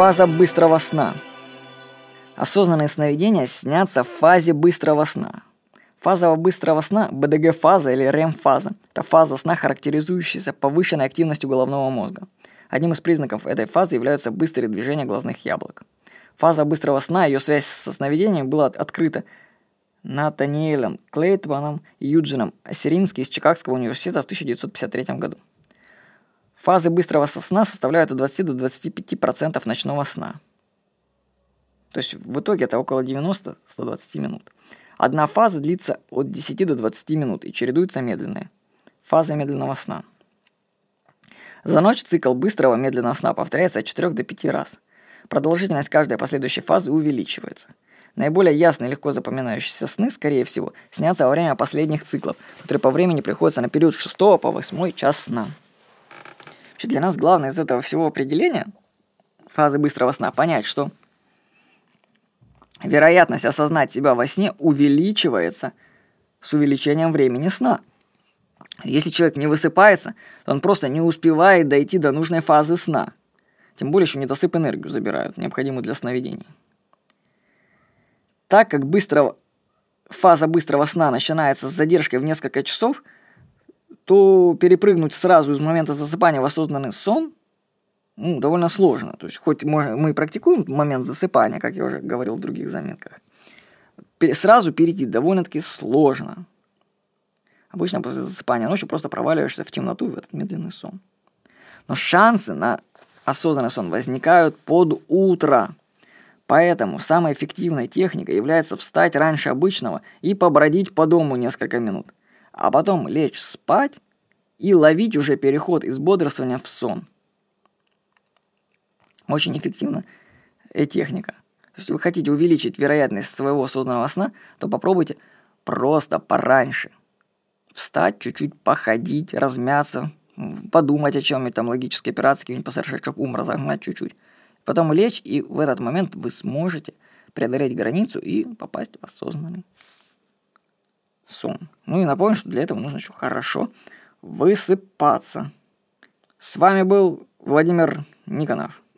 Фаза быстрого сна. Осознанные сновидения снятся в фазе быстрого сна. Фаза быстрого сна, БДГ-фаза или РЕМ-фаза – это фаза сна, характеризующаяся повышенной активностью головного мозга. Одним из признаков этой фазы являются быстрые движения глазных яблок. Фаза быстрого сна ее связь со сновидением была открыта Натаниэлем Клейтманом и Юджином Ассирински из Чикагского университета в 1953 году. Фазы быстрого сна составляют от 20 до 25% ночного сна. То есть в итоге это около 90-120 минут. Одна фаза длится от 10 до 20 минут и чередуется медленные. Фаза медленного сна. За ночь цикл быстрого медленного сна повторяется от 4 до 5 раз. Продолжительность каждой последующей фазы увеличивается – Наиболее ясные и легко запоминающиеся сны, скорее всего, снятся во время последних циклов, которые по времени приходятся на период 6 по 8 час сна. Вообще для нас главное из этого всего определения фазы быстрого сна понять, что вероятность осознать себя во сне увеличивается с увеличением времени сна. Если человек не высыпается, то он просто не успевает дойти до нужной фазы сна. Тем более еще недосып энергию забирают, необходимую для сновидений. Так как быстрого, фаза быстрого сна начинается с задержкой в несколько часов, то перепрыгнуть сразу из момента засыпания в осознанный сон ну, довольно сложно. То есть, хоть мы, мы практикуем момент засыпания, как я уже говорил в других заметках, сразу перейти довольно-таки сложно. Обычно после засыпания ночью просто проваливаешься в темноту в этот медленный сон. Но шансы на осознанный сон возникают под утро. Поэтому самой эффективной техникой является встать раньше обычного и побродить по дому несколько минут, а потом лечь спать и ловить уже переход из бодрствования в сон. Очень эффективная техника. Если вы хотите увеличить вероятность своего осознанного сна, то попробуйте просто пораньше. Встать, чуть-чуть походить, размяться, подумать о чем-нибудь, там логические операции какие-нибудь посовершать, чтобы ум разогнать чуть-чуть потом лечь, и в этот момент вы сможете преодолеть границу и попасть в осознанный сон. Ну и напомню, что для этого нужно еще хорошо высыпаться. С вами был Владимир Никонов.